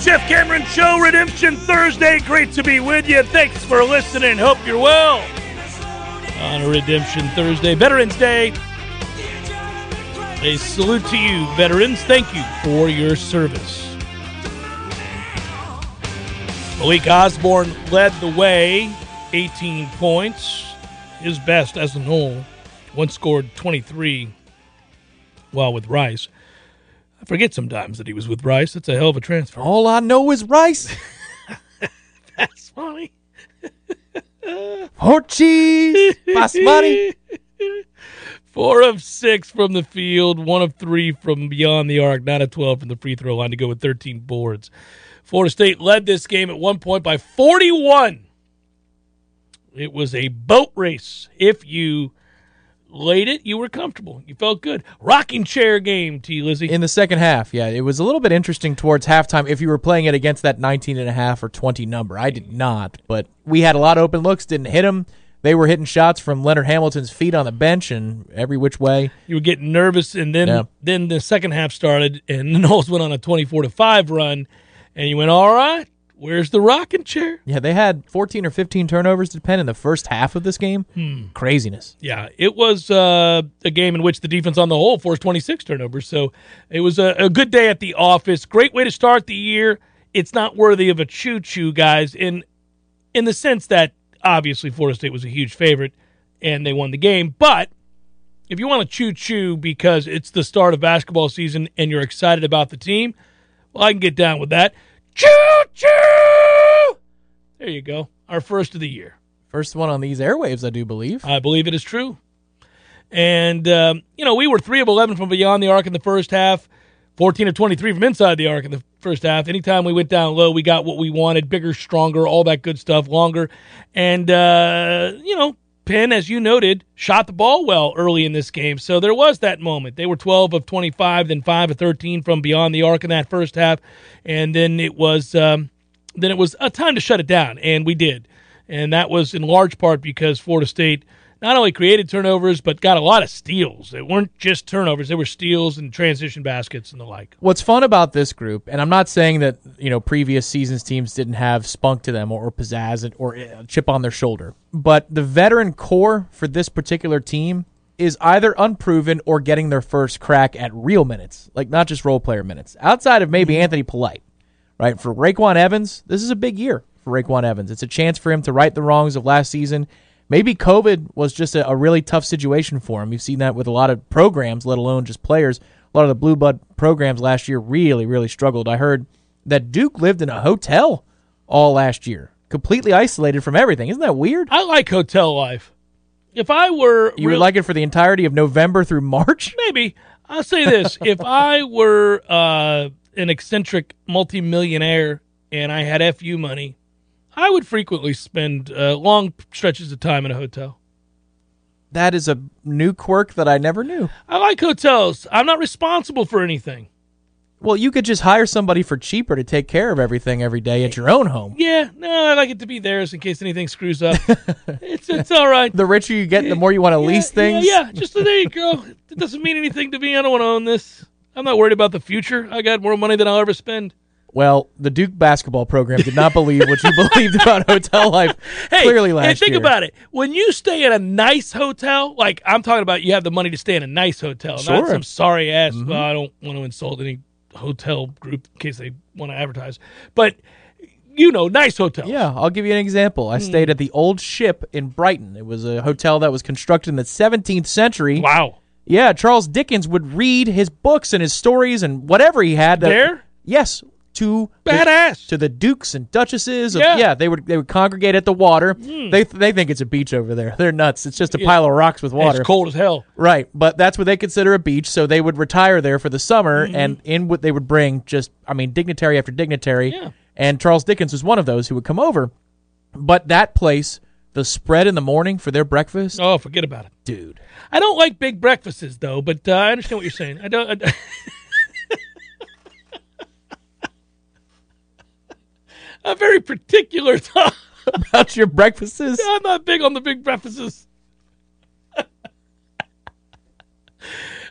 Jeff Cameron Show Redemption Thursday. Great to be with you. Thanks for listening. Hope you're well on a Redemption Thursday, Veterans Day. A salute to you, veterans. Thank you for your service. Malik Osborne led the way, 18 points, his best as a Nole. One scored 23 while with Rice. I forget sometimes that he was with Rice. That's a hell of a transfer. All I know is rice. That's funny. Hot cheese. Basmati. Four of six from the field, one of three from beyond the arc, nine of 12 from the free throw line to go with 13 boards. Florida State led this game at one point by 41. It was a boat race. If you laid it, you were comfortable. You felt good. Rocking chair game, T. Lizzie. In the second half, yeah, it was a little bit interesting towards halftime if you were playing it against that 19 and a half or 20 number. I did not, but we had a lot of open looks, didn't hit them. They were hitting shots from Leonard Hamilton's feet on the bench and every which way. you were getting nervous, and then Yeah. then the second half started, and the Noles went on a 24 to 5 run, and you went, all right, where's the rocking chair? Yeah, they had 14 or 15 turnovers to Penn in the first half of this game. Craziness. Yeah, it was uh, a game in which the defense on the whole forced 26 turnovers. So it was a, a good day at the office. Great way to start the year. It's not worthy of a choo choo, guys, in in the sense that obviously Florida State was a huge favorite and they won the game. But if you want to choo choo because it's the start of basketball season and you're excited about the team, well, I can get down with that. Choo choo! There you go. Our first of the year. First one on these airwaves, I do believe. I believe it is true. And, um, you know, we were 3 of 11 from beyond the arc in the first half, 14 of 23 from inside the arc in the first half. Anytime we went down low, we got what we wanted bigger, stronger, all that good stuff, longer. And, uh, you know, Penn, as you noted, shot the ball well early in this game. So there was that moment. They were 12 of 25, then 5 of 13 from beyond the arc in that first half. And then it was. Um, then it was a time to shut it down, and we did. And that was in large part because Florida State not only created turnovers, but got a lot of steals. They weren't just turnovers, they were steals and transition baskets and the like. What's fun about this group, and I'm not saying that you know previous seasons teams didn't have spunk to them or, pizzazz or uh, chip on their shoulder, but the veteran core for this particular team is either unproven or getting their first crack at real minutes, like not just role player minutes. Outside of maybe Anthony Polite, right? For RayQuan Evans, this is a big year for RayQuan Evans. It's a chance for him to right the wrongs of last season. Maybe COVID was just a, a really tough situation for him. You've seen that with a lot of programs, let alone just players. A lot of the Blue Blood programs last year really, really struggled. I heard that Duke lived in a hotel all last year, completely isolated from everything. Isn't that weird? I like hotel life. If I were You would like it for the entirety of November through March? maybe I'll say this: if I were uh, an eccentric multimillionaire and I had fu money, I would frequently spend uh, long stretches of time in a hotel. That is a new quirk that I never knew. I like hotels. I'm not responsible for anything. Well, you could just hire somebody for cheaper to take care of everything every day at your own home. Yeah, no, I like it to be theirs in case anything screws up. it's it's all right. The richer you get, the more you want to lease things. Yeah, yeah, just there you go. It doesn't mean anything to me. I don't want to own this. I'm not worried about the future. I got more money than I'll ever spend. Well, the Duke basketball program did not believe what you believed about hotel life Hey, clearly last and think year. about it. When you stay at a nice hotel, like I'm talking about, you have the money to stay in a nice hotel, sure. not some sorry ass. Mm-hmm. Well, I don't want to insult any hotel group in case they want to advertise, but you know, nice hotel. Yeah, I'll give you an example. I stayed at the Old Ship in Brighton. It was a hotel that was constructed in the 17th century. Wow. Yeah, Charles Dickens would read his books and his stories and whatever he had. That, There? Yes, to the- Badass. to the dukes and duchesses. Of, Yeah. Yeah, they would they would congregate at the water. They they think it's a beach over there. They're nuts. It's just a pile of rocks with water. It's cold as hell. Right, but that's what they consider a beach. So they would retire there for the summer, Mm-hmm. and in what they would bring just, I mean, dignitary after dignitary. Yeah. And Charles Dickens was one of those who would come over. But that place, the spread in the morning for their breakfast, Oh, forget about it. dude. I don't like big breakfasts though, but uh, I understand what you're saying. I don't. I, I'm very particular. About your breakfasts, I'm not big on the big breakfasts.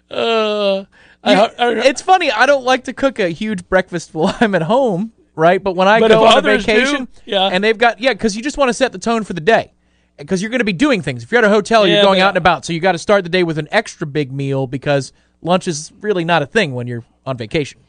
uh, You- I- it's funny. I don't like to cook a huge breakfast while I'm at home, right? But when I But go on others do, vacation, yeah. and they've got yeah, because you just want to set the tone for the day, because you're going to be doing things. If you're at a hotel, Yeah, you're going out and about, so you got to start the day with an extra big meal because lunch is really not a thing when you're on vacation.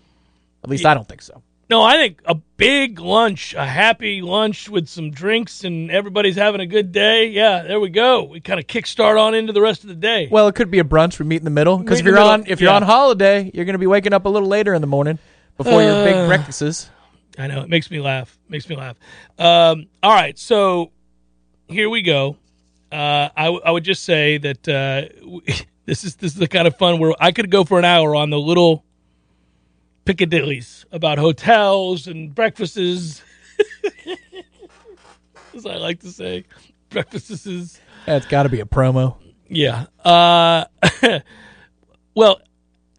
At least I don't think so. No, I think a big lunch, a happy lunch with some drinks, and everybody's having a good day. Yeah, there we go. We kind of kickstart on into the rest of the day. Well, it could be a brunch. We meet in the middle because if you're on if you're yeah. on holiday, you're going to be waking up a little later in the morning before your big breakfasts. I know it makes me laugh. Makes me laugh. Um, all right, so here we go. Uh, I, w- I would just say that uh, this is this is the kind of fun where I could go for an hour on the little Piccadillys about hotels and breakfasts. As I like to say, breakfasts. That's got to be a promo. Yeah. Uh, well,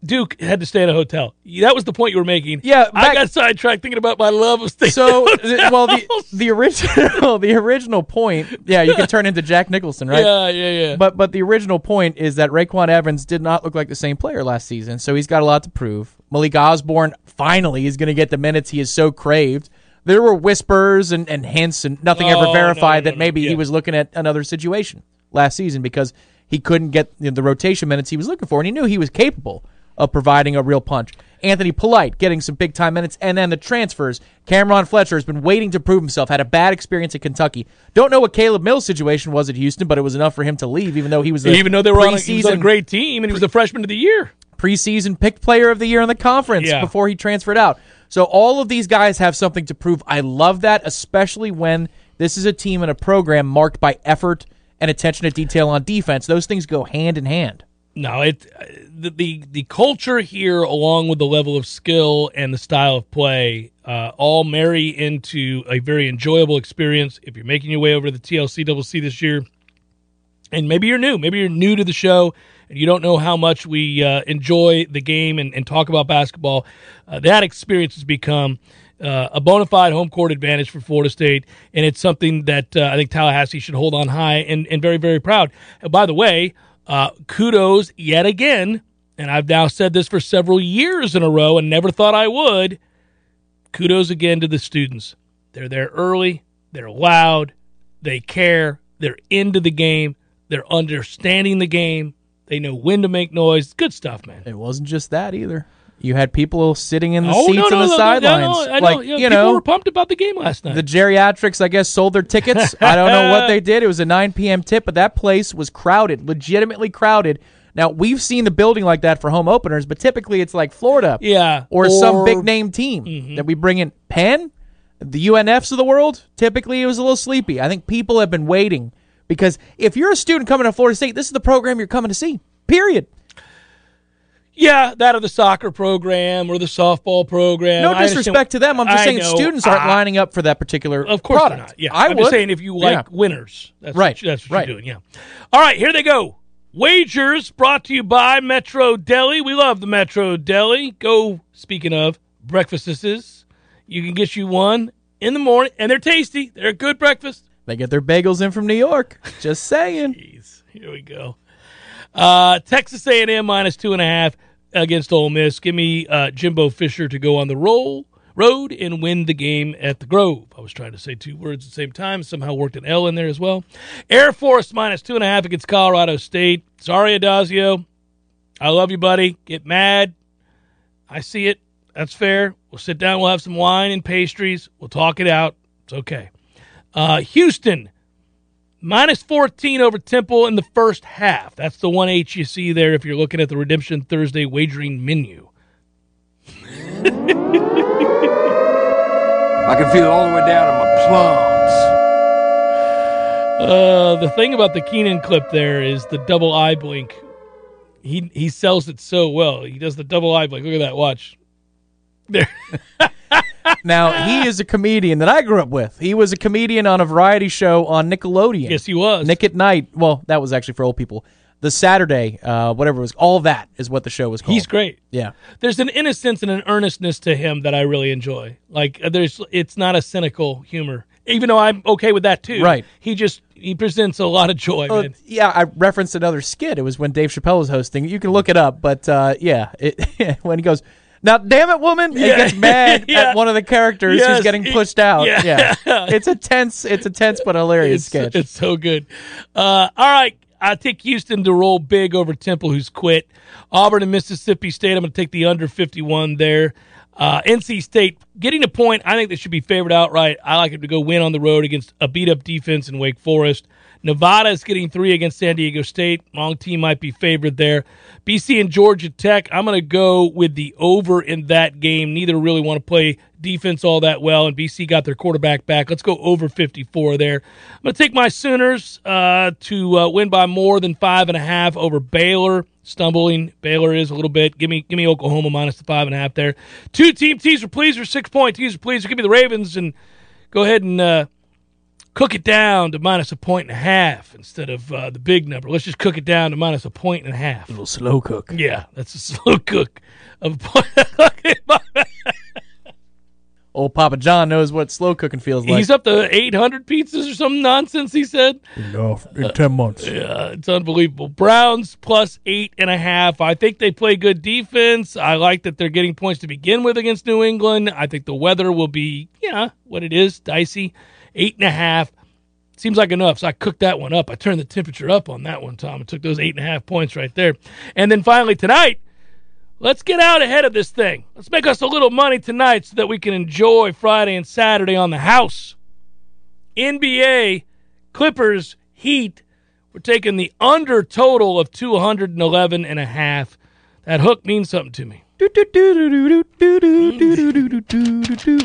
Duke had to stay at a hotel. That was the point you were making. Yeah, I got sidetracked thinking about my love of staying. So, well, the the original the original point, yeah, you can turn into Jack Nicholson, right? Yeah, yeah, yeah. But but the original point is that RayQuan Evans did not look like the same player last season, so he's got a lot to prove. Malik Osborne finally is going to get the minutes he has so craved. There were whispers and, and hints, and nothing Oh, ever verified no, no, that maybe yeah. he was looking at another situation last season because he couldn't get the rotation minutes he was looking for, and he knew he was capable of providing a real punch. Anthony Polite getting some big time minutes, and then the transfers. Cameron Fletcher has been waiting to prove himself. Had a bad experience at Kentucky. Don't know what Caleb Mills' situation was at Houston, but it was enough for him to leave, even though he was even though they were on a, on a great team and he was the freshman of the year. preseason picked player of the year in the conference Yeah. before he transferred out. So all of these guys have something to prove. I love that, especially when this is a team and a program marked by effort and attention to detail on defense. Those things go hand in hand. No, it the, the the culture here, along with the level of skill and the style of play, uh, all marry into a very enjoyable experience. If you're making your way over to the TLC Double C this year, and maybe you're new, maybe you're new to the show and you don't know how much we uh, enjoy the game and, and talk about basketball, uh, that experience has become uh, a bona fide home court advantage for Florida State, and it's something that uh, I think Tallahassee should hold on high and, and very, very proud. And by the way, uh, kudos yet again, and I've now said this for several years in a row and never thought I would. Kudos again to the students. They're there early, they're loud, they care, they're into the game, they're understanding the game, they know when to make noise. Good stuff, man. It wasn't just that either. You had people sitting in the oh seats no, no, on the no, sidelines, no, know. like you people know, were pumped about the game last night. The geriatrics, I guess, sold their tickets. I don't know what they did. It was a 9 p.m. tip, but that place was crowded, legitimately crowded. Now, we've seen the building like that for home openers, but typically it's like Florida yeah, or, some big name team mm-hmm. that we bring in. Penn, the UNFs of the world, typically it was a little sleepy. I think people have been waiting because if you're a student coming to Florida State, this is the program you're coming to see, period. Yeah, that or the soccer program or the softball program. No I disrespect to them. I'm just I saying know. students aren't Ah, lining up for that particular Of course product. not. Yeah, I am would. just saying if you like Yeah. winners, that's Right, What, that's what right. you're doing. Yeah. All right, here they go. Wagers brought to you by Metro Deli. We love the Metro Deli. Go. Speaking of breakfasts, you can get you one in the morning, and they're tasty. They're a good breakfast. They get their bagels in from New York. Just saying. Jeez, here we go. Uh, Texas A&M minus two and a half against Ole Miss. Give me uh, Jimbo Fisher to go on the roll road and win the game at the Grove. I was trying to say two words at the same time. Somehow worked an L in there as well. Air Force minus two and a half against Colorado State. Sorry, Addazio. I love you, buddy. Get mad. I see it. That's fair. We'll sit down. We'll have some wine and pastries. We'll talk it out. It's okay. Uh, Houston minus 14 over Temple in the first half. That's the one H you see there if you're looking at the Redemption Thursday wagering menu. I can feel it all the way down to my plums. Uh, the thing about the Kenan clip there is the double eye blink. He he sells it so well. He does the double eye blink. Look at that. Watch. There. Now, he is a comedian that I grew up with. He was a comedian on a variety show on Nickelodeon. Yes, he was. Nick at Nite. Well, that was actually for old people. The Saturday, uh, whatever it was, all that is what the show was called. He's great. Yeah. There's an innocence and an earnestness to him that I really enjoy. Like uh, there's, it's not a cynical humor. even though I'm okay with that too. Right. He just he presents a lot of joy, Uh, yeah, I referenced another skit. It was when Dave Chappelle was hosting. You can look it up, but uh, yeah, it, when he goes, "Now, damn it, woman," Yeah. gets mad Yeah. at one of the characters Yes. who's getting pushed out. Yeah. Yeah. it's a tense, it's a tense but hilarious It's, sketch. it's so good. Uh, all right. I take Houston to roll big over Temple, who's quit. Auburn and Mississippi State. I'm going to take the under 51 there. Uh, NC State getting a point. I think they should be favored outright. I like them to go win on the road against a beat up defense in Wake Forest. Nevada is getting three against San Diego State. Long team might be favored there. BC and Georgia Tech. I'm going to go with the over in that game. Neither really want to play defense all that well, and BC got their quarterback back. Let's go over 54 there. I'm going to take my Sooners uh, to uh, win by more than five and a half over Baylor. Stumbling, Baylor is a little bit. Give me, give me Oklahoma minus the five and a half there. Two team teaser pleaser, six point teaser pleaser. Give me the Ravens and go ahead and uh, cook it down to minus a point and a half instead of uh, the big number. Let's just cook it down to minus a point and a half. A little slow cook. Yeah, that's a slow cook of a point. Old Papa John knows what slow cooking feels like. He's up to 800 pizzas or some nonsense. He said. enough in ten months. Yeah, it's unbelievable. Browns plus eight and a half. I think they play good defense. I like that they're getting points to begin with against New England. I think the weather will be, yeah, what it is, dicey. Eight and a half. Seems like enough. So I cooked that one up. I turned the temperature up on that one, Tom. I took those eight and a half points right there. And then finally tonight, let's get out ahead of this thing. Let's make us a little money tonight so that we can enjoy Friday and Saturday on the house. NBA, Clippers, Heat. We're taking the under total of 211 and a half. That hook means something to me.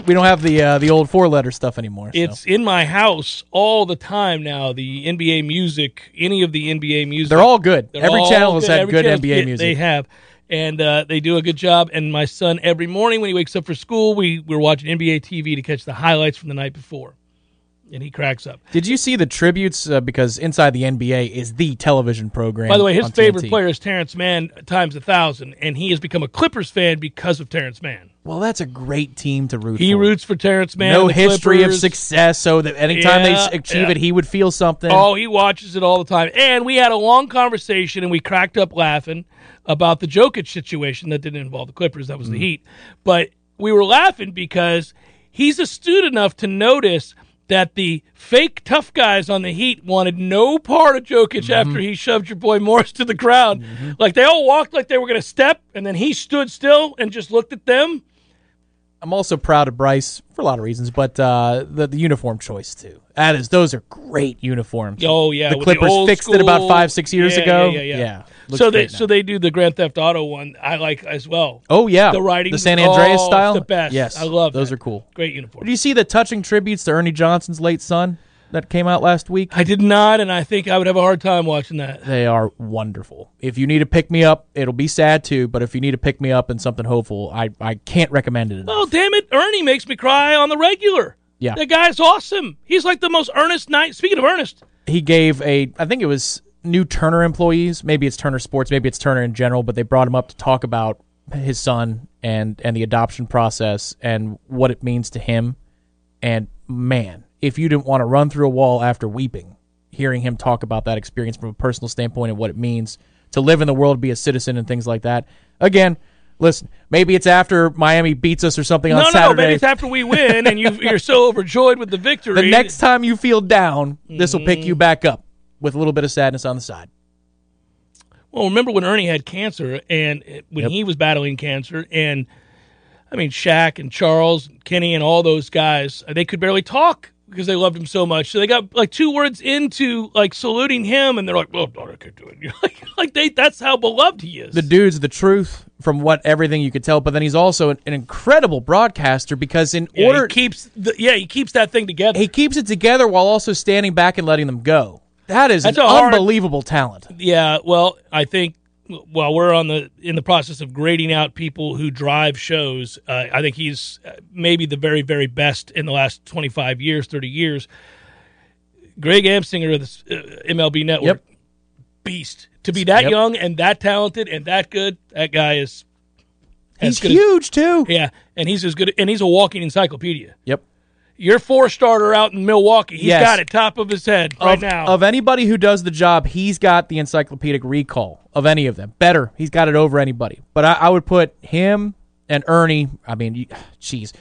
We don't have the uh, the old four letter stuff anymore. so. It's in my house all the time now. The NBA music, any of the NBA music. they're all good. They're Every all channel has had Every good NBA good. music. They have. And uh, they do a good job. And my son, every morning when he wakes up for school, we, we're watching NBA TV to catch the highlights from the night before. And he cracks up. Did you see the tributes? Uh, because Inside the NBA is the television program. By the way, his favorite TNT. player is Terance Mann times a thousand, and he has become a Clippers fan because of Terance Mann. Well, that's a great team to root for. He for. roots for Terance Mann. no history of success, so that anytime they Yeah, s- achieve yeah. it, he would feel something. Oh, he watches it all the time. And we had a long conversation and we cracked up laughing about the Jokic situation that didn't involve the Clippers, that was Mm. the Heat. But we were laughing because he's astute enough to notice that the fake tough guys on the Heat wanted no part of Jokic Mm-hmm. after he shoved your boy Morris to the ground. Like they all walked like they were going to step, and then he stood still and just looked at them. I'm also proud of Bryce for a lot of reasons, but uh, the the uniform choice too. That is, those are great uniforms. Oh yeah, the Clippers old fixed it about five six years Yeah, ago. Yeah, yeah, yeah. looks so they great so they do the Grand Theft Auto one. I like as well. oh yeah, the writing, the San Andreas oh, style, the best. Yes, I love those that. are cool. Great uniform. Do you see the touching tributes to Ernie Johnson's late son that came out last week? I did not, and I think I would have a hard time watching that. They are wonderful. If you need to pick me up, it'll be sad too. But if you need to pick me up and something hopeful, I, I can't recommend it enough. Well, damn it, Ernie makes me cry on the regular. Yeah. that guy's awesome. He's like the most earnest night. Speaking of earnest, he gave a I think it was new Turner employees, maybe it's Turner Sports, maybe it's Turner in general, but they brought him up to talk about his son and and the adoption process and what it means to him. And man, if you didn't want to run through a wall after weeping, hearing him talk about that experience from a personal standpoint and what it means to live in the world, be a citizen, and things like that. Again, listen, maybe it's after Miami beats us or something no, on no, Saturday. maybe it's after we win, and you you're so overjoyed with the victory. the next time you feel down, this will pick you mm. back up with a little bit of sadness on the side. Well, remember when Ernie had cancer and eh, when Yep. he was battling cancer, and I mean Shaq and Charles, and Kenny, and all those guys, uh, they could barely talk because they loved him so much. So they got like two words into like saluting him, and they're like, "Well, I can't do it." Like, like they that's how beloved he is. The dude's the truth from what everything you could tell, but then he's also an, an incredible broadcaster because in Yeah, order he keeps the, yeah he keeps that thing together. he keeps it together while also standing back and letting them go. That is That's an a hard- unbelievable talent. Yeah, well, I think while we're on the in the process of grading out people who drive shows, uh, I think he's uh, maybe the very very best in the last twenty five years, thirty years. Greg Amsinger of the uh, MLB Network, Yep. beast to be that Yep. young and that talented and that good. That guy is He's good as- huge too. yeah, and he's as good, and he's a walking encyclopedia. Yep. Your four starter out in Milwaukee, he's Yes. got it top of his head right of, now. Of anybody who does the job, he's got the encyclopedic recall of any of them. Better, he's got it over anybody. But I, I would put him and Ernie. I mean, jeez,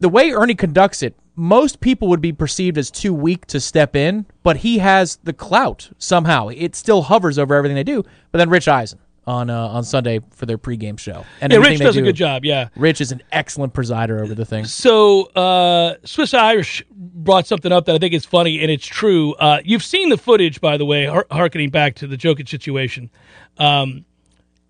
the way Ernie conducts it, most people would be perceived as too weak to step in, but he has the clout somehow. It still hovers over everything they do. But then Rich Eisen on uh, on Sunday for their pregame show, and yeah, Rich they does a good job. Yeah. Rich is an excellent presider over the thing. So uh, Swiss Irish brought something up that I think is funny and it's true. Uh, you've seen the footage, by the way, har- harkening back to the Jokic situation. Um,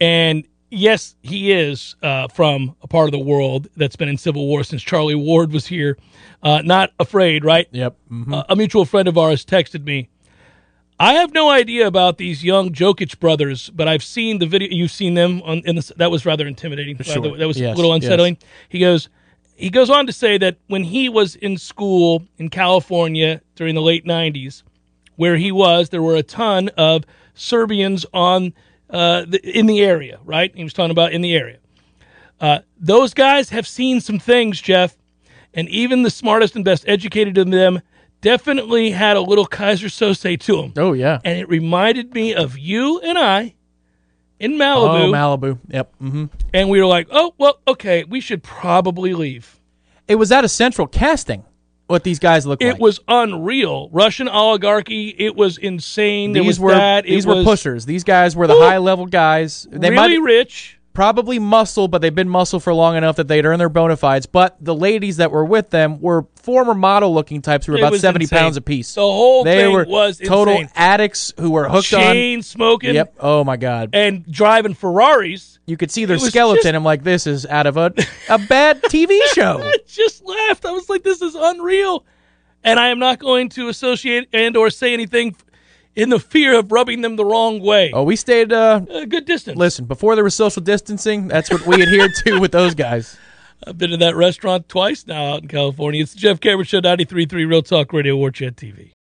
and yes, he is uh, from a part of the world that's been in civil war since Charlie Ward was here. Uh, not afraid, right? Yep. mhm. Uh, a mutual friend of ours texted me. I have no idea about these young Jokic brothers, but I've seen the video. You've seen them on. In the, that was rather intimidating. by the Sure. That was Yes, a little yes. unsettling. He goes. He goes on to say that when he was in school in California during the late '90s, where he was, there were a ton of Serbians on uh, the, in the area. Right? He was talking about in the area. Uh, those guys have seen some things, Jeff, and even the smartest and best educated of them definitely had a little Keyser Soze to them. Oh yeah. And it reminded me of you and I in Oh Malibu. Malibu. Yep. hmm and we were like, oh, well, okay, we should probably leave. It was at a central casting. What these guys look It like. It was unreal. Russian oligarchy. It was insane. these was were that. It these were was pushers. These guys were the high level guys. They really might rich. Probably muscle, but they've been muscle for long enough that they'd earn their bona fides. But the ladies that were with them were former model looking types who were It about seventy insane. pounds apiece. The whole they thing were was total insane. addicts who were hooked on Chain smoking. Yep. Oh my god. And driving Ferraris. You could see their skeleton. just- I'm like, this is out of a a bad TV show. I just laughed. I was like, this is unreal. And I am not going to associate and or say anything in the fear of rubbing them the wrong way. Oh, we stayed. Uh, A good distance. listen, before there was social distancing, that's what we adhered to with those guys. I've been to that restaurant twice now out in California. It's the Jeff Cameron Show, 93.3 Real Talk Radio, War Chant TV.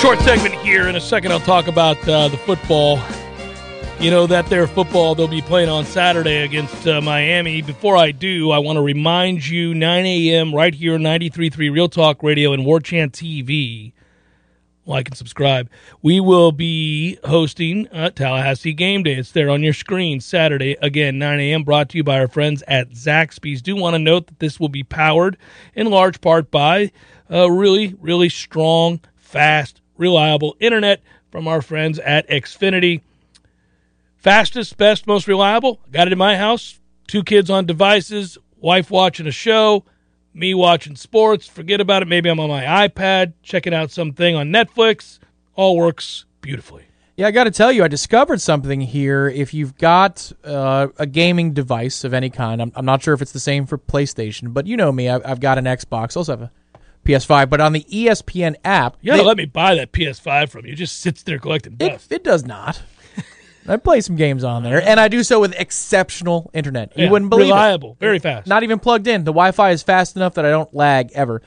Short segment here. In a second, I'll talk about uh, the football. You know, that their football they'll be playing on Saturday against uh, Miami. Before I do, I want to remind you 9 a.m. right here, 93.3 Real Talk Radio and War Chant TV. Like and subscribe. We will be hosting uh, Tallahassee Game Day. It's there on your screen Saturday, again, 9 a.m., brought to you by our friends at Zaxby's. Do want to note that this will be powered in large part by a really, really strong, fast, reliable internet from our friends at Xfinity. Fastest, best, most reliable. Got it in my house. Two kids on devices, wife watching a show, me watching sports. Forget about it. Maybe I'm on my iPad checking out something on Netflix. All works beautifully. Yeah, I got to tell you, I discovered something here. If you've got uh, a gaming device of any kind, I'm, I'm not sure if it's the same for PlayStation, but you know me, I've, I've got an Xbox, I also have a PS5. But on the ESPN app, You gotta they- let me buy that PS5 from you. It just sits there collecting it, dust. it does not. I play some games on there, and I do so with exceptional internet. You wouldn't believe it. reliable, very fast. Not even plugged in. The Wi-Fi is fast enough that I don't lag ever.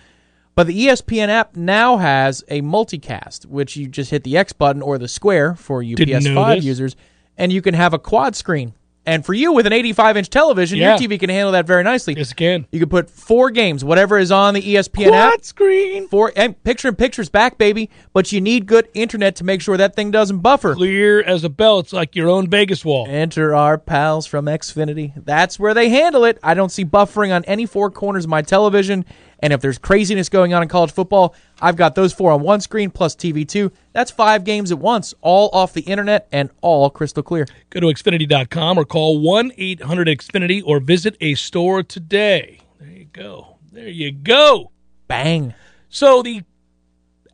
But the ESPN app now has a multicast, which you just hit the X button or the square for you Didn't PS5 this. users, and you can have a quad screen And for you with an 85 inch television, Yeah. your TV can handle that very nicely. Yes, it can. You can put four games, whatever is on the ESPN app. Quad screen. Four and picture in pictures back, baby. But you need good internet to make sure that thing doesn't buffer. Clear as a bell. It's like your own Vegas wall. Enter our pals from Xfinity. That's where they handle it. I don't see buffering on any four corners of my television. And if there's craziness going on in college football, I've got those four on one screen plus TV2. That's five games at once, all off the internet and all crystal clear. Go to Xfinity.com or call 1 800 Xfinity or visit a store today. There you go. There you go. Bang. So, the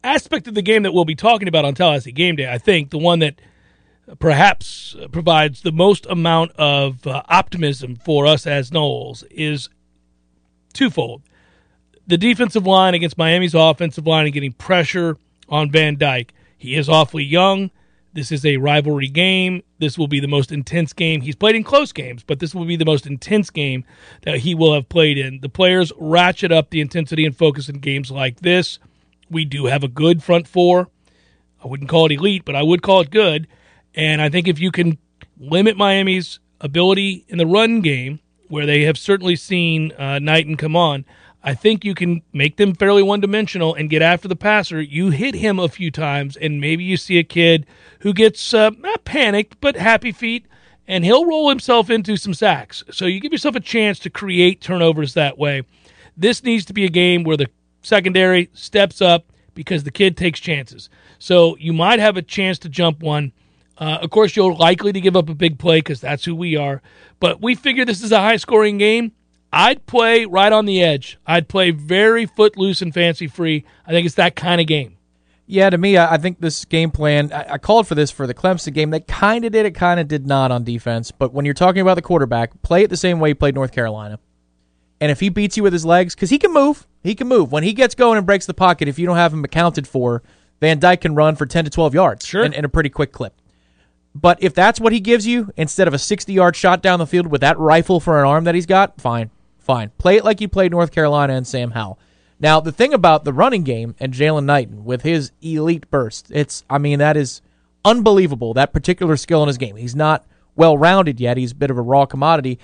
aspect of the game that we'll be talking about on Tallahassee Game Day, I think, the one that perhaps provides the most amount of uh, optimism for us as Noles is twofold. The defensive line against Miami's offensive line and getting pressure on Van Dyke. He is awfully young. This is a rivalry game. This will be the most intense game. He's played in close games, but this will be the most intense game that he will have played in. The players ratchet up the intensity and focus in games like this. We do have a good front four. I wouldn't call it elite, but I would call it good. And I think if you can limit Miami's ability in the run game, where they have certainly seen uh, Knighton come on, I think you can make them fairly one dimensional and get after the passer. You hit him a few times, and maybe you see a kid who gets uh, not panicked, but happy feet, and he'll roll himself into some sacks. So you give yourself a chance to create turnovers that way. This needs to be a game where the secondary steps up because the kid takes chances. So you might have a chance to jump one. Uh, of course, you're likely to give up a big play because that's who we are. But we figure this is a high scoring game. I'd play right on the edge. I'd play very footloose and fancy free. I think it's that kind of game. Yeah, to me, I think this game plan, I I called for this for the Clemson game. They kind of did it, kind of did not on defense. But when you're talking about the quarterback, play it the same way he played North Carolina. And if he beats you with his legs, because he can move, he can move. When he gets going and breaks the pocket, if you don't have him accounted for, Van Dyke can run for 10 to 12 yards Sure. in, in a pretty quick clip. But if that's what he gives you, instead of a 60 yard shot down the field with that rifle for an arm that he's got, fine, fine. Play it like you played North Carolina and Sam Howell. Now, the thing about the running game and Jaylan Knighton with his elite burst, it's, I mean, that is unbelievable, that particular skill in his game. He's not well rounded yet. He's a bit of a raw commodity.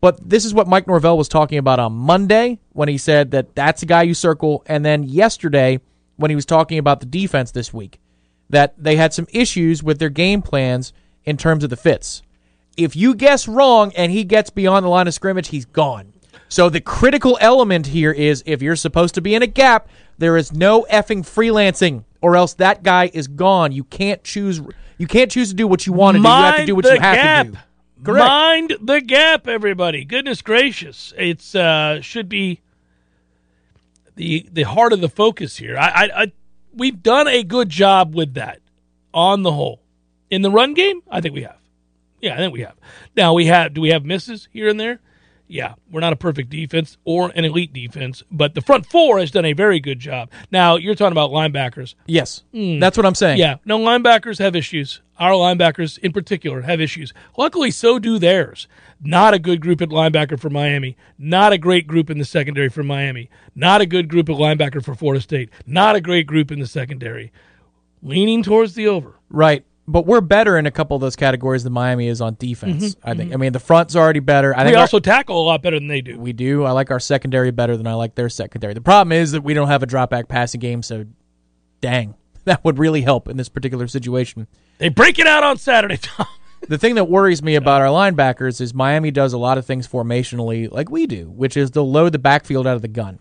But this is what Mike Norvell was talking about on Monday when he said that that's a guy you circle. And then yesterday when he was talking about the defense this week, that they had some issues with their game plans in terms of the fits. If you guess wrong and he gets beyond the line of scrimmage, he's gone. So the critical element here is if you're supposed to be in a gap, there is no effing freelancing, or else that guy is gone. You can't choose. You can't choose to do what you want to do. You have to do what you have gap. to do. Correct. Mind the gap, everybody. Goodness gracious, it's uh, should be the the heart of the focus here. I, I, I we've done a good job with that on the whole. In the run game, I think we have. Yeah, I think we have. Now we have. Do we have misses here and there? Yeah, we're not a perfect defense or an elite defense, but the front four has done a very good job. Now you're talking about linebackers. Yes, hmm. that's what I'm saying. Yeah, no, linebackers have issues. Our linebackers in particular have issues. Luckily, so do theirs. Not a good group at linebacker for Miami. Not a great group in the secondary for Miami. Not a good group at linebacker for Florida State. Not a great group in the secondary. Leaning towards the over. Right. But we're better in a couple of those categories than Miami is on defense. Mm-hmm, I think. I mean, the front's already better. I We think our- also tackle a lot better than they do. we do. I like our secondary better than I like their secondary. The problem is that we don't have a drop back passing game. So, dang, that would really help in this particular situation. They break it out on Saturday, Tom. The thing that worries me about our linebackers is Miami does a lot of things formationally like we do, which is they'll load the backfield out of the gun.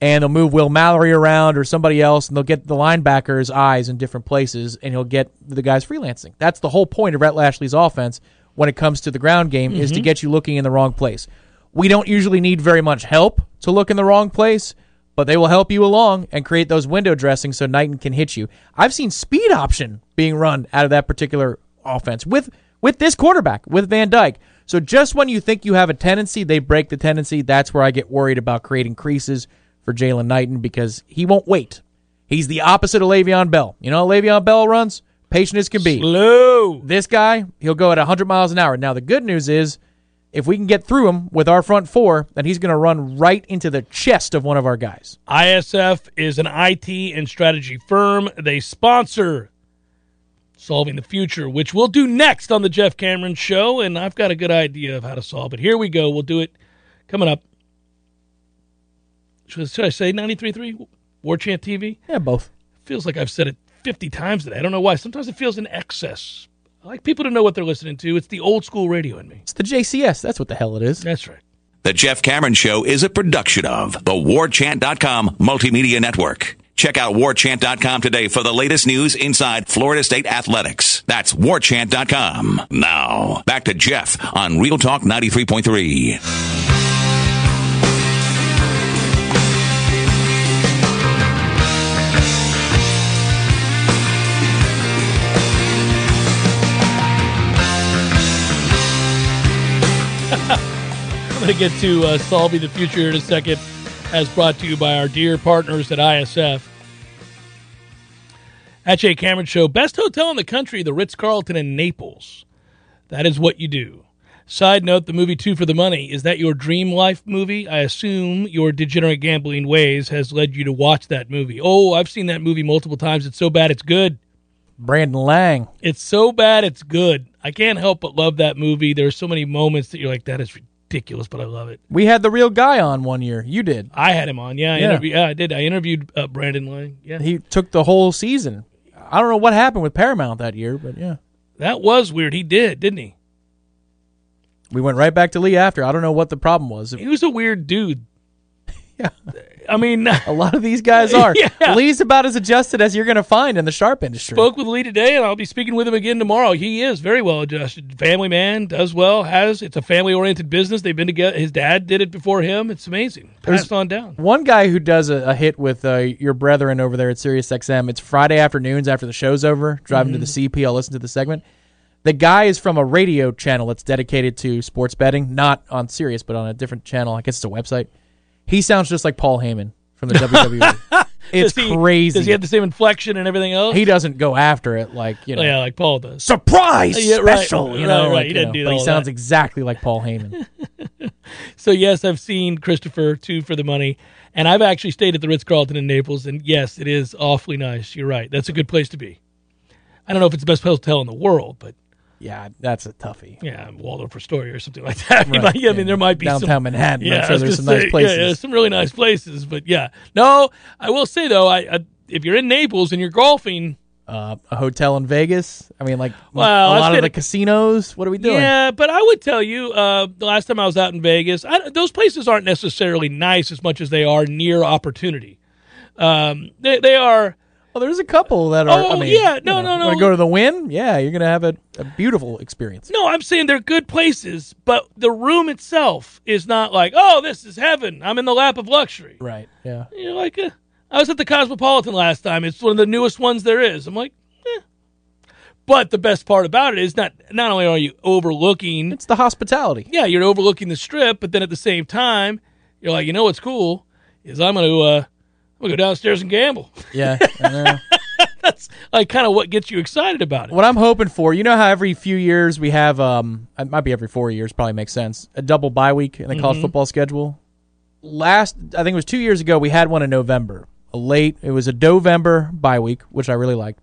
And they'll move Will Mallory around or somebody else, and they'll get the linebackers' eyes in different places, and he'll get the guys freelancing. That's the whole point of Rhett Lashlee's offense when it comes to the ground game is to mm-hmm. get you looking in the wrong place. We don't usually need very much help to look in the wrong place, but they will help you along and create those window dressings so Knighton can hit you. I've seen speed option being run out of that particular offense with with this quarterback, with Van Dyke. So just when you think you have a tendency, they break the tendency. That's where I get worried about creating creases for Jaylan Knighton because he won't wait. He's the opposite of Le'Veon Bell. You know how Le'Veon Bell runs? Patient as can be. Slow. This guy, he'll go at 100 miles an hour. Now, the good news is, if we can get through him with our front four, then he's going to run right into the chest of one of our guys. ISF is an IT and strategy firm. They sponsor solving the future, which we'll do next on the Jeff Cameron Show. And I've got a good idea of how to solve it. Here we go. We'll do it coming up. Should, should I say 93.3 War Chant TV? Yeah, both. Feels like I've said it 50 times today. I don't know why. Sometimes it feels in excess. I like people to know what they're listening to. It's the old school radio in me. It's the JCS. That's what the hell it is. That's right. The Jeff Cameron Show is a production of the WarChant.com Multimedia Network. Check out WarChant.com today for the latest news inside Florida State athletics. That's WarChant.com. Now, back to Jeff on Real Talk 93.3. going to get to uh, solving the future here in a second, as brought to you by our dear partners at ISF. At Jay Cameron Show, best hotel in the country, the Ritz Carlton in Naples. That is what you do. Side note: the movie Two for the Money is that your dream life movie? I assume your degenerate gambling ways has led you to watch that movie. Oh, I've seen that movie multiple times. It's so bad, it's good. Brandon Lang. It's so bad, it's good. I can't help but love that movie. There's so many moments that you're like, that is ridiculous, but I love it. We had the real guy on one year. You did. I had him on. Yeah, I Yeah. interview- yeah, I did. I interviewed uh, Brandon Lang. Yeah, He took the whole season. I don't know what happened with Paramount that year, but yeah. that was weird. He did, didn't he? We went right back to Lee after. I don't know what the problem was. He was a weird dude. Yeah. I mean, A lot of these guys are. Yeah. Lee's about as adjusted as you're going to find in the sharp industry. spoke with Lee today, and I'll be speaking with him again tomorrow. He is very well adjusted, family man, does well, has. It's a family oriented business. They've been together. His dad did it before him. It's amazing. Passed on down. One guy who does a, a hit with uh, your brethren over there at SiriusXM. It's Friday afternoons after the show's over. Driving to the CP, I'll listen to the segment. The guy is from a radio channel that's dedicated to sports betting, not on Sirius, but on a different channel. I guess it's a website. He sounds just like Paul Heyman from the WWE. It's Does he- crazy. Does he have the same inflection and everything else? he doesn't go after it like you know. Oh, yeah, like Paul does. Surprise Yeah, right, special, right, you know. right, like, he you doesn't know, do but he sounds that. exactly like Paul Heyman. So yes, I've seen Christopher two for the money, and I've actually stayed at the Ritz Carlton in Naples, and yes, it is awfully nice. You're right. That's a good place to be. I don't know if it's the best hotel in the world, but yeah, that's a toughie. yeah, Waldorf Astoria or something like that. I mean, Right, I mean, yeah. there might be Downtown some, Manhattan. Yeah, I'm sure there's some nice places. Yeah, yeah, some really nice places, but yeah, no, I will say though, I, I if you're in Naples and you're golfing, uh, a hotel in Vegas. I mean, like Well, a lot of the casinos. What are we doing? Yeah, but I would tell you, uh, the last time I was out in Vegas, I, those places aren't necessarily nice as much as they are near opportunity. Um, they they are. Well, there's a couple that are. I Oh, mean, yeah. you No, know, no, no. wanna go to the Wynn? Yeah, you're gonna have a, a beautiful experience. No, I'm saying they're good places, but the room itself is not like, oh, this is heaven. I'm in the lap of luxury. Right. Yeah. You're like, uh, I was at the Cosmopolitan last time. It's one of the newest ones there is. I'm like, eh. But the best part about it is not not only are you overlooking It's the hospitality. yeah, you're overlooking the strip, but then at the same time, you're like, you know what's cool is I'm gonna uh, Gonna go downstairs and gamble. Yeah. That's like kind of what gets you excited about it. what I'm hoping for, you know how every few years we have, um, it might be every four years, probably makes sense, a double bye week in the Mm-hmm. college football schedule. Last, I think it was two years ago, we had one in November. A late, it was a November bye week, which I really liked.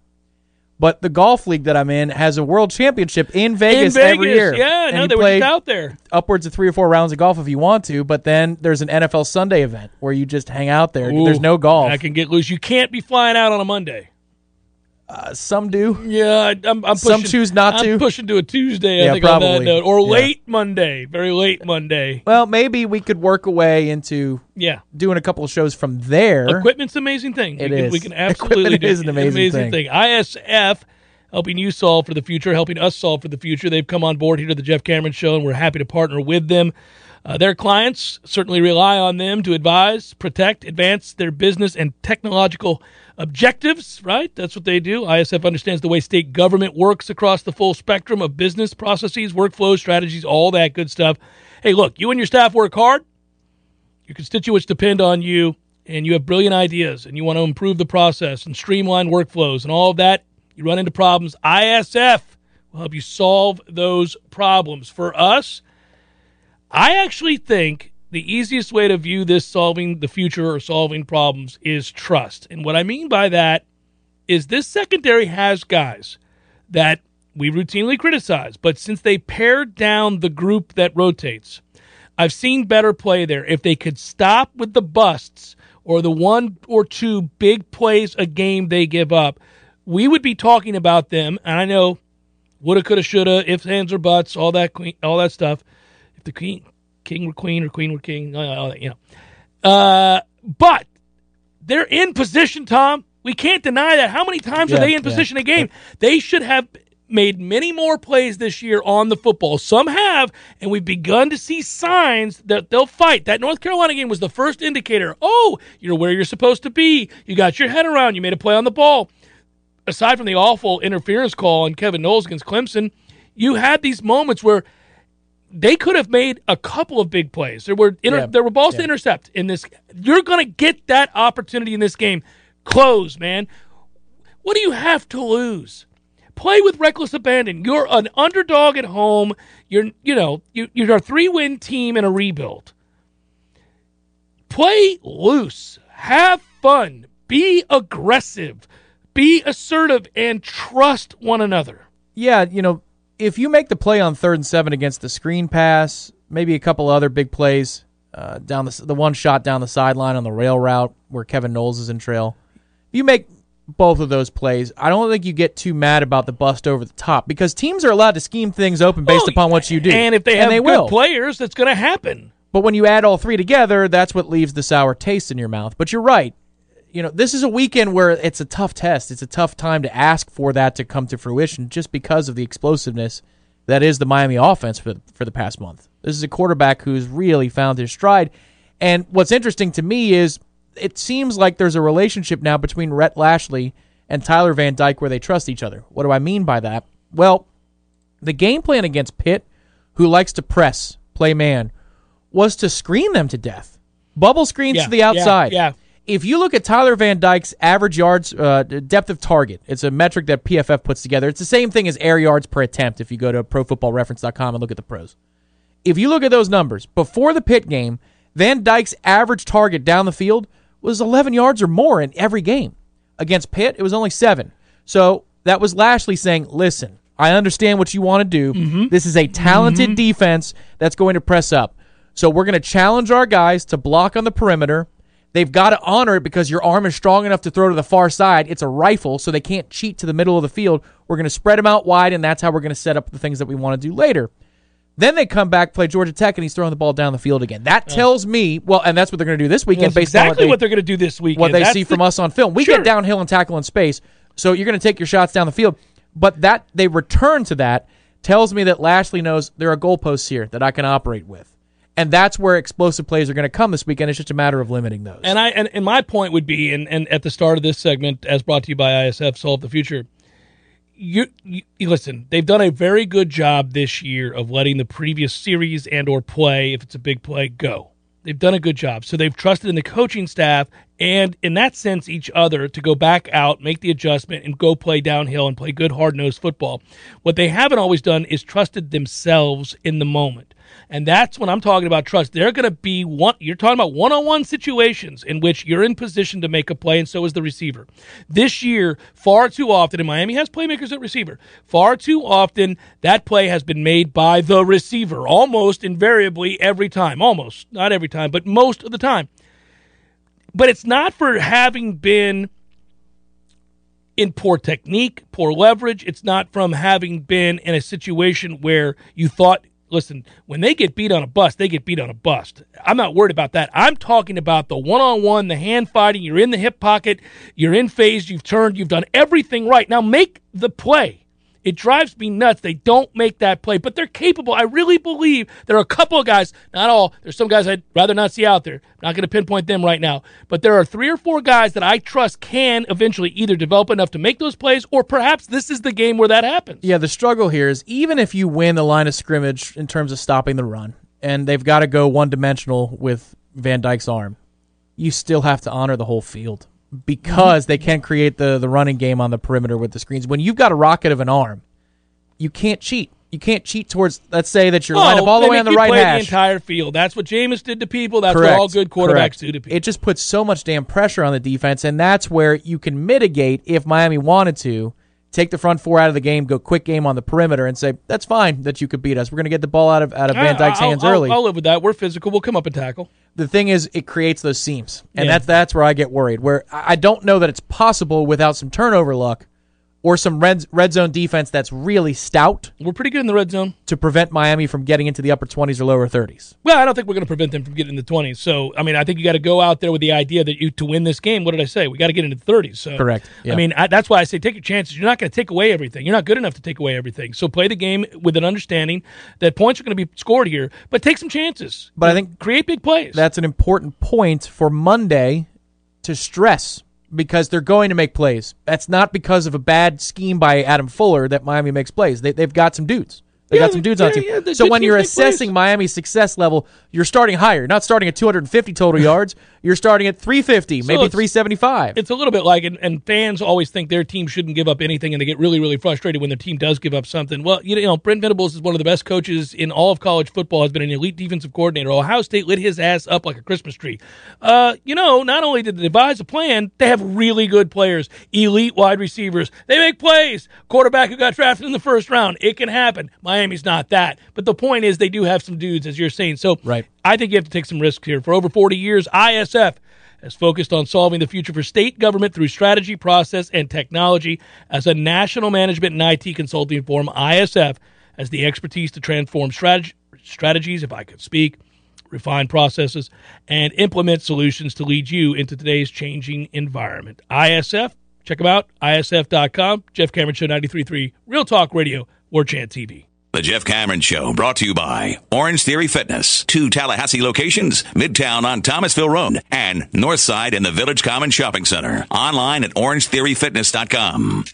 But the golf league that I'm in has a world championship in In Vegas, Vegas, every year. yeah, And no, they were out there. upwards of three or four rounds of golf if you want to, but then there's an NFL Sunday event where you just hang out there. there's no golf. I can get loose. You can't be flying out on a Monday. Uh, some do. Yeah, I'm, I'm Some pushing, choose not I'm to. pushing to a Tuesday. Yeah, I think on that probably. note, or Yeah. late Monday, very late Monday. Well, maybe we could work away into Yeah, doing a couple of shows from there. equipment's an amazing thing. It we can. We can absolutely Equipment do is an amazing thing. ISF helping you solve for the future, helping us solve for the future. They've come on board here to the Jeff Cameron Show, and we're happy to partner with them. Uh, their clients certainly rely on them to advise, protect, advance their business and technological objectives, right? That's what they do. ISF understands the way state government works across the full spectrum of business processes, workflows, strategies, all that good stuff. Hey, look, you and your staff work hard. Your constituents depend on you, and you have brilliant ideas, and you want to improve the process and streamline workflows and all of that. You run into problems. ISF will help you solve those problems. For us, I actually think the easiest way to view this solving the future or solving problems is trust. And what I mean by that is this secondary has guys that we routinely criticize. But since they pared down the group that rotates, I've seen better play there. If they could stop with the busts or the one or two big plays a game they give up, we would be talking about them. And I know woulda, coulda, shoulda, ifs, ands, or buts, all that all that stuff. If the queen, king were queen or queen were king, all that, you know. Uh, but they're in position, Tom. We can't deny that. How many times Yeah, are they in yeah. position a game? They should have made many more plays this year on the football. Some have, and we've begun to see signs that they'll fight. That North Carolina game was the first indicator. Oh, you're where you're supposed to be. You got your head around. You made a play on the ball. Aside from the awful interference call on Kevin Knowles against Clemson, you had these moments where they could have made a couple of big plays. There were inter- Yeah. there were balls to intercept in this. You're going to get that opportunity in this game. Close, man. What do you have to lose? Play with reckless abandon. You're an underdog at home. You're you know you, you're a three win team in a rebuild. Play loose. Have fun. Be aggressive. Be assertive and trust one another. yeah, you know, if you make the play on third and seven against the screen pass, maybe a couple other big plays uh, down the the one shot down the sideline on the rail route where Kevin Knowles is in trail. If you make both of those plays, I don't think you get too mad about the bust over the top because teams are allowed to scheme things open based Well, upon what you do, And if they have they good will. players, that's going to happen. But when you add all three together, that's what leaves the sour taste in your mouth. But you're right. You know, this is a weekend where it's a tough test. It's a tough time to ask for that to come to fruition just because of the explosiveness that is the Miami offense for, for the past month. This is a quarterback who's really found his stride. And what's interesting to me is it seems like there's a relationship now between Rhett Lashlee and Tyler Van Dyke where they trust each other. What do I mean by that? Well, the game plan against Pitt, who likes to press, play man, was to screen them to death. Bubble screens Yeah, to the yeah, outside. yeah. If you look at Tyler Van Dyke's average yards, uh, depth of target, it's a metric that PFF puts together. It's the same thing as air yards per attempt if you go to profootballreference.com and look at the pros. If you look at those numbers, before the Pitt game, Van Dyke's average target down the field was 11 yards or more in every game. Against Pitt, it was only seven. So that was Lashlee saying, listen, I understand what you want to do. Mm-hmm. This is a talented defense that's going to press up. So we're going to challenge our guys to block on the perimeter. They've got to honor it because your arm is strong enough to throw to the far side. It's a rifle, so they can't cheat to the middle of the field. We're going to spread them out wide, and that's how we're going to set up the things that we want to do later. Then they come back, play Georgia Tech, and he's throwing the ball down the field again. That tells me, well, and that's what they're going to do this weekend based on exactly what, what they, they're going to do this weekend. what they That's see the- from us on film. We Sure. get downhill and tackle in space, so you're going to take your shots down the field. But that they return to that tells me that Lashlee knows there are goalposts here that I can operate with, and that's where explosive plays are going to come this weekend. It's just a matter of limiting those. And I and, and my point would be, and, and at the start of this segment, as brought to you by ISF, Solve the Future. You, you listen. They've done a very good job this year of letting the previous series and or play, if it's a big play, go. They've done a good job. So they've trusted in the coaching staff and, in that sense, each other to go back out, make the adjustment, and go play downhill and play good hard nosed football. What they haven't always done is trusted themselves in the moment. And that's when I'm talking about trust. They're going to be one. You're talking about one-on-one situations in which you're in position to make a play, and so is the receiver. This year, far too often, and Miami has playmakers at receiver. Far too often, that play has been made by the receiver, almost invariably every time. Almost not every time, but most of the time. But it's not for having been in poor technique, poor leverage. It's not from having been in a situation where you thought, listen, when they get beat on a bust, they get beat on a bust. I'm not worried about that. I'm talking about the one on one, the hand fighting. You're in the hip pocket, you're in phase, you've turned, you've done everything right. Now make the play. It drives me nuts. They don't make that play, but they're capable. I really believe there are a couple of guys, not all. There's some guys I'd rather not see out there. I'm not going to pinpoint them right now, but there are three or four guys that I trust can eventually either develop enough to make those plays, or perhaps this is the game where that happens. Yeah, the struggle here is even if you win the line of scrimmage in terms of stopping the run, and they've got to go one dimensional with Van Dyke's arm, you still have to honor the whole field because they can't create the, the running game on the perimeter with the screens. When you've got a rocket of an arm, you can't cheat. You can't cheat towards, let's say that you're lined up oh, all the way on the right hash. the entire field. That's what Jameis did to people. That's Correct. what all good quarterbacks Correct. do to people. It just puts so much damn pressure on the defense, and that's where you can mitigate if Miami wanted to take the front four out of the game, go quick game on the perimeter, and say that's fine that you could beat us. We're going to get the ball out of out of Van Dyke's I'll- hands I'll- early. I'll live with that. We're physical. We'll come up and tackle. The thing is, it creates those seams, and Yeah. that's that's where I get worried. Where I I don't know that it's possible without some turnover luck or some red red zone defense that's really stout We're pretty good in the red zone. to prevent Miami from getting into the upper twenties or lower thirties. Well, I don't think we're going to prevent them from getting in the 20s. So, I mean, I think you got to go out there with the idea that you to win this game. What did I say? We got to get into the 30s. So, Correct. Yeah. I mean, I, that's why I say take your chances. You're not going to take away everything. You're not good enough to take away everything. So, play the game with an understanding that points are going to be scored here, but take some chances. But I think create big plays. That's an important point for Monday to stress because they're going to make plays. That's not because of a bad scheme by Adam Fuller that Miami makes plays. They, they've got some dudes. They Yeah, got some dudes on yeah, the team. yeah, so when you're plays. assessing Miami's success level, you're starting higher. You're not starting at 250 total yards. You're starting at 350, maybe it's- 375. It's a little bit like, and, and fans always think their team shouldn't give up anything, and they get really, really frustrated when their team does give up something. Well, you know, Brent Venables is one of the best coaches in all of college football. Has been an elite defensive coordinator. Ohio State lit his ass up like a Christmas tree. Uh, you know, not only did they devise a plan, they have really good players, elite wide receivers. They make plays. Quarterback who got drafted in the first round. It can happen. Miami's not that, but the point is they do have some dudes, as you're saying. So, Right. I think you have to take some risks here. For over 40 years, ISF has focused on solving the future for state government through strategy, process, and technology. As a national management and IT consulting firm, ISF has the expertise to transform strateg- strategies, if I could speak, refine processes, and implement solutions to lead you into today's changing environment. ISF, check them out, isf.com. Jeff Cameron Show 93.3, Real Talk Radio, War Chant TV. The Jeff Cameron Show brought to you by Orange Theory Fitness. Two Tallahassee locations, Midtown on Thomasville Road and Northside in the Village Common Shopping Center. Online at orangetheoryfitness.com.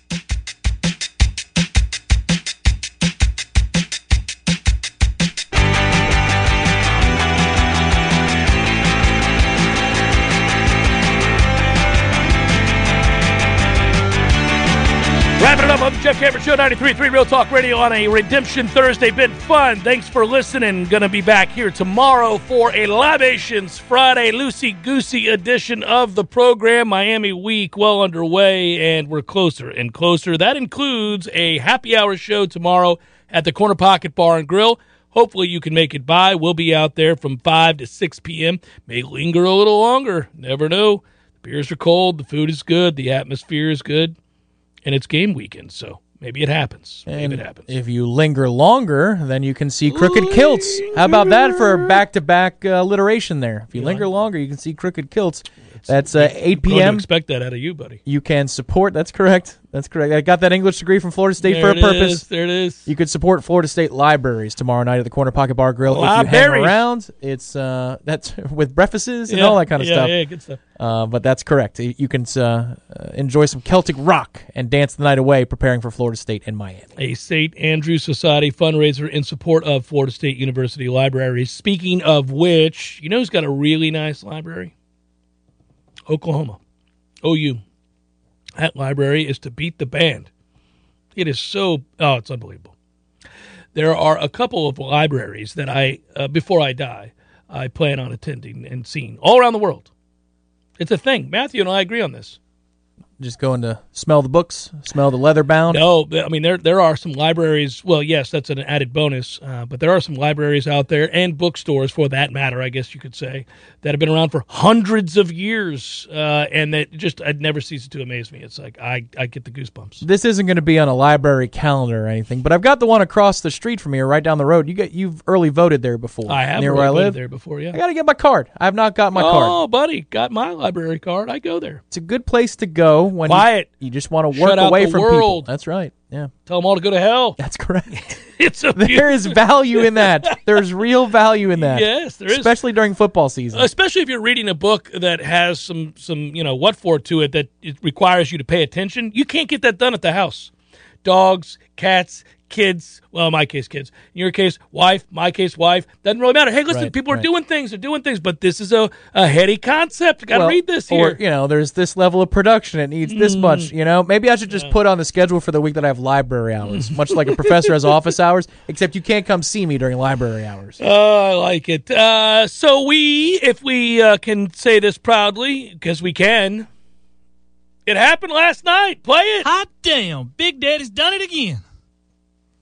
Jeff Cameron Show, 93.3 Real Talk Radio on a Redemption Thursday. Been fun. Thanks for listening. Going to be back here tomorrow for a Libations Friday, loosey-goosey edition of the program. Miami week well underway, and we're closer and closer. That includes a happy hour show tomorrow at the Corner Pocket Bar and Grill. Hopefully you can make it by. We'll be out there from 5 to 6 p.m. May linger a little longer. Never know. The beers are cold. The food is good. The atmosphere is good and it's game weekend, so maybe it happens. Maybe And it happens. if you linger longer, then you can see crooked kilts. How about that for back-to-back uh, alliteration there? If you linger longer, you can see crooked kilts. That's uh, 8 Grown to p.m. expect that out of you, buddy. You can support. That's correct. That's correct. I got that English degree from Florida State there for a purpose. is, There it is. You could support Florida State libraries tomorrow night at the Corner Pocket Bar Grill. If you hang around, it's uh, that's with breakfasts and Yeah, all that kind of yeah, stuff. Yeah, good stuff. Uh, but that's correct. You you can uh, uh, enjoy some Celtic rock and dance the night away, preparing for Florida State and Miami. A St. Andrew Society fundraiser in support of Florida State University libraries. Speaking of which, you know who's got a really nice library? Oklahoma. OU. That library is to beat the band. It is so, oh, it's unbelievable. There are a couple of libraries that I, uh, before I die, I plan on attending and seeing all around the world. It's a thing. Matthew and I agree on this. Just going to smell the books, smell the leather bound. No, I mean there there are some libraries. Well, yes, that's an added bonus, uh, but there are some libraries out there and bookstores, for that matter, I guess you could say, that have been around for hundreds of years, uh, and that just I'd never cease to amaze me. It's like I I get the goosebumps. This isn't going to be on a library calendar or anything, but I've got the one across the street from here, right down the road. You get you've early voted there before. I have near where I live. there before. Yeah. I got to get my card. I have not got my card. oh, buddy, got my library card. I go there. It's a good place to go when Quiet. you, you just want to work out away from people. world. That's right. Yeah, Tell them all to go to hell. that's correct. It's a there is value in that. There's real value in that. Yes, there is. especially during football season. especially if you're reading a book that has some some you know what for to it that it requires you to pay attention you can't get that done at the house dogs cats kids well in my case kids in your case wife my case wife doesn't really matter hey listen Right, people are doing things they're doing things but this is a, a heady concept gotta Well, read this Or here you know, there's this level of production. It needs this Mm. much. You know, maybe I should just put on the schedule for the week that I have library hours, much like a professor has office hours, except you can't come see me during library hours. Oh, I like it. Uh, so we, if we uh, can say this proudly, because we can, It happened last night. Play it. Hot damn, Big Daddy's done it again.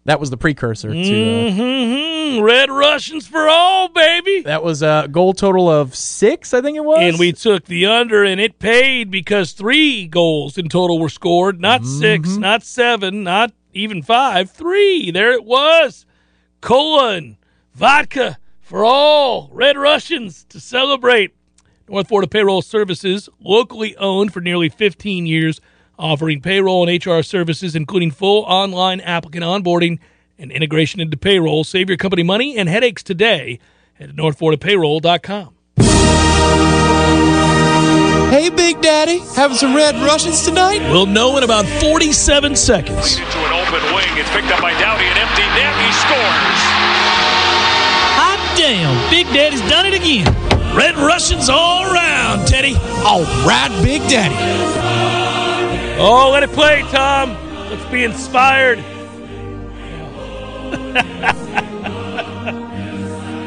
That was the precursor to. Uh, Red Russians for all, baby. that was a goal total of six, I think it was. And we took the under, and it paid because three goals in total were scored. Not six, Mm-hmm. not seven, not even five. Three. There it was. Cola and vodka for all Red Russians to celebrate. North Florida Payroll Services, locally owned for nearly 15 years, offering payroll and HR services, including full online applicant onboarding and integration into payroll. Save your company money and headaches today at northfloridapayroll.com. Hey, Big Daddy, having some red Russians tonight? We'll know in about 47 seconds. into an open wing. It's picked up by Dowdy, an empty net. He scores. Hot damn, Big Daddy's done it again. Red Russians all around, Teddy. All right, Big Daddy. Oh, let it play, Tom. Let's be inspired.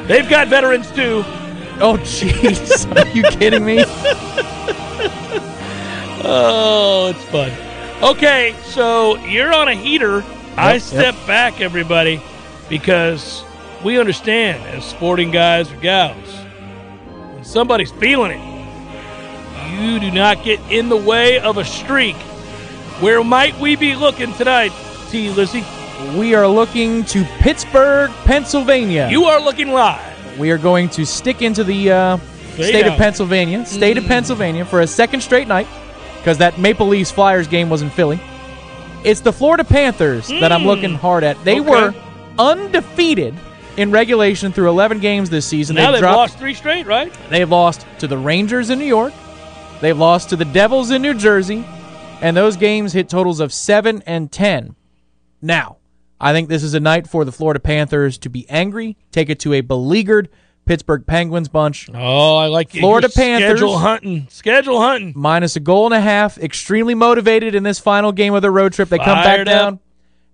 They've got veterans too. oh, jeez. Are you kidding me? Oh, it's fun. Okay, so you're on a heater. I Yep, step back, everybody, because we understand as sporting guys or gals, when somebody's feeling it, you do not get in the way of a streak. Where might we be looking tonight, T. Lizzie? We are looking to Pittsburgh, Pennsylvania. You are looking live. We are going to stick into the uh, state down. of Pennsylvania, state Mm. of Pennsylvania for a second straight night because that Maple Leafs Flyers game was in Philly. It's the Florida Panthers that I'm looking hard at. They Mm. Okay. were undefeated in regulation through 11 games this season. Now they've they've dropped. lost three straight, right? They've lost to the Rangers in New York. They've lost to the Devils in New Jersey, and those games hit totals of seven and ten. Now, I think this is a night for the Florida Panthers to be angry, take it to a beleaguered Pittsburgh Penguins bunch. Oh, I like. Florida You're Panthers. Schedule hunting. Schedule hunting. minus a goal and a half. Extremely motivated in this final game of their road trip. They come back up. down.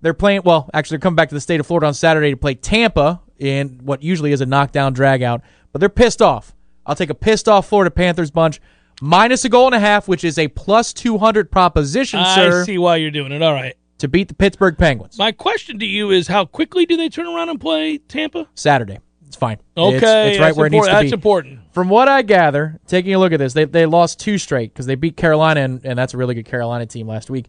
They're playing. Well, actually, they're coming back to the state of Florida on Saturday to play Tampa in what usually is a knockdown dragout. But they're pissed off. I'll take a pissed off Florida Panthers bunch minus a goal and a half, which is a plus two hundred proposition, I sir, see why you're doing it. All right. to beat the Pittsburgh Penguins My question to you is how quickly do they turn around and play Tampa? Saturday. It's fine. Okay, it's, it's right where it needs to That's be. That's important. From what I gather, taking a look at this, they they lost two straight because they beat Carolina, and, and that's a really good Carolina team last week.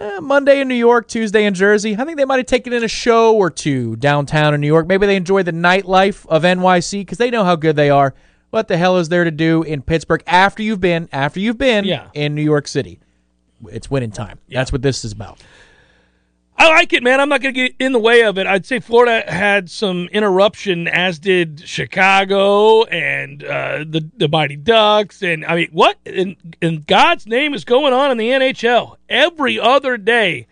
Uh, Monday in New York, Tuesday in Jersey. I think they might have taken in a show or two downtown in New York. Maybe they enjoy the nightlife of NYC because they know how good they are. What the hell is there to do in Pittsburgh after you've been after you've been Yeah. in New York City? It's winning time. That's what this is about. I like it, man. I'm not going to get in the way of it. I'd say Florida had some interruption, as did Chicago and uh, the the Mighty Ducks. And I mean, what in, in God's name is going on in the NHL? Every other day,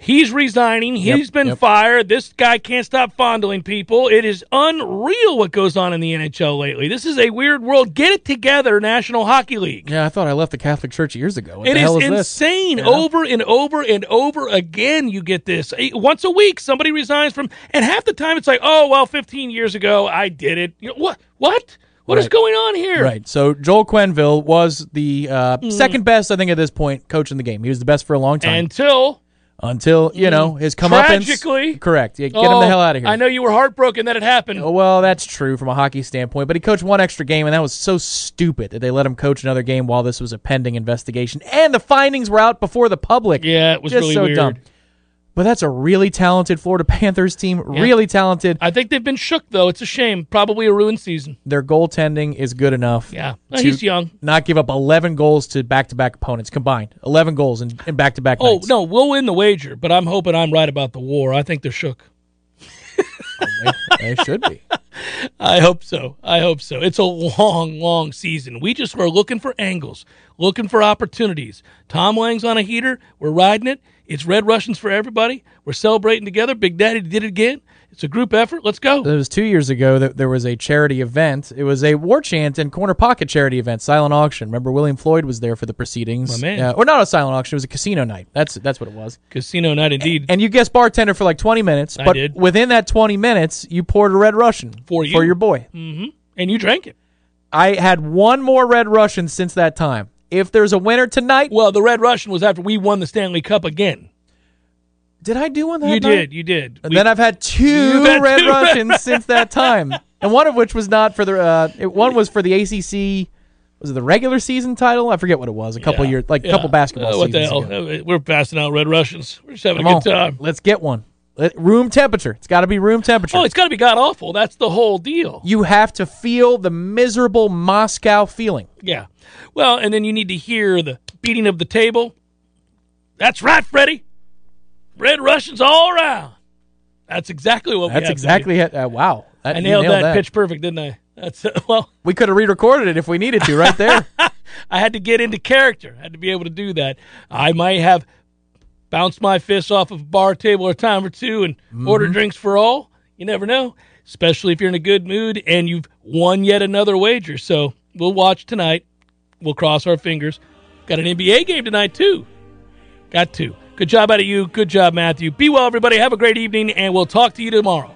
he's resigning. Yep, He's been yep. fired. This guy can't stop fondling people. It is unreal what goes on in the NHL lately. This is a weird world. Get it together, National Hockey League. Yeah, I thought I left the Catholic Church years ago. What It is is insane. Yeah. Over and over and over again, you get this. Eh, Once a week, somebody resigns from, and half the time it's like, oh, well, 15 years ago, I did it. You know, what? What? What is Right. going on here? Right. So Joel Quenneville was the uh, Mm. second best, I think, at this point, coach in the game. He was the best for a long time Until until you mm-hmm. know his comeuppance. Tragically. correct. Yeah, get him Oh, the hell out of here. Oh, I know you were heartbroken that it happened. Oh, well, that's true from a hockey standpoint, but he coached one extra game, and that was so stupid that they let him coach another game while this was a pending investigation, and the findings were out before the public. Yeah, it was Just really so weird. dumb. But that's a really talented Florida Panthers team. Really talented. I think they've been shook though. It's a shame. Probably a ruined season. Their goaltending is good enough. Yeah, to he's young. Not give up 11 goals to back-to-back opponents combined. 11 goals in, in back-to-back. Oh nights. no, we'll win the wager, but I'm hoping I'm right about the war. I think they're shook. Oh, they should be. I hope so. I hope so. It's a long, long season. We just were looking for angles, looking for opportunities. Tom Lang's on a heater. We're riding it. It's Red Russians for everybody. We're celebrating together. Big Daddy did it again. It's a group effort. Let's go. It was two years ago that there was a charity event. It was a War Chant and Corner Pocket charity event, silent auction. Remember, William Floyd was there for the proceedings. My man. Uh, or not a silent auction; it was a casino night. That's that's what it was. Casino night indeed. And you guest bartender for like twenty minutes, I but did. within that twenty minutes, you poured a Red Russian For you. for your boy. Mm-hmm. and you drank it. I had one more Red Russian since that time, if there's a winner tonight, Well, the Red Russian was after we won the Stanley Cup again. did I do one that You night? did, you did. And We- then I've had 2 had Red two Russians since that time, and one of which was not for the. Uh, it, one was for the ACC. Was it the regular season title? I forget what it was. A couple Yeah, years, like a yeah. couple basketball Uh, what the hell? ago. Uh, We're passing out Red Russians. We're just having Come a on, good time. let's get one. Room temperature. It's got to be room temperature. Oh, it's got to be god awful. That's the whole deal. you have to feel the miserable Moscow feeling. Yeah. Well, and then you need to hear the beating of the table. That's right, Freddie. Red Russians all around. That's exactly what That's exactly it. Uh, wow. That. I you nailed, that, that pitch perfect, didn't I? That's well. We could have re-recorded it if we needed to, right there. I had to get into character. I had to be able to do that. I might have bounced my fists off of a bar table a time or two and mm-hmm. order drinks for all. You never know, especially if you're in a good mood and you've won yet another wager. So we'll watch tonight. We'll cross our fingers. Got an NBA game tonight too. Got two. Good job out of you. Good job, Matthew. Be well, everybody. Have a great evening, and we'll talk to you tomorrow.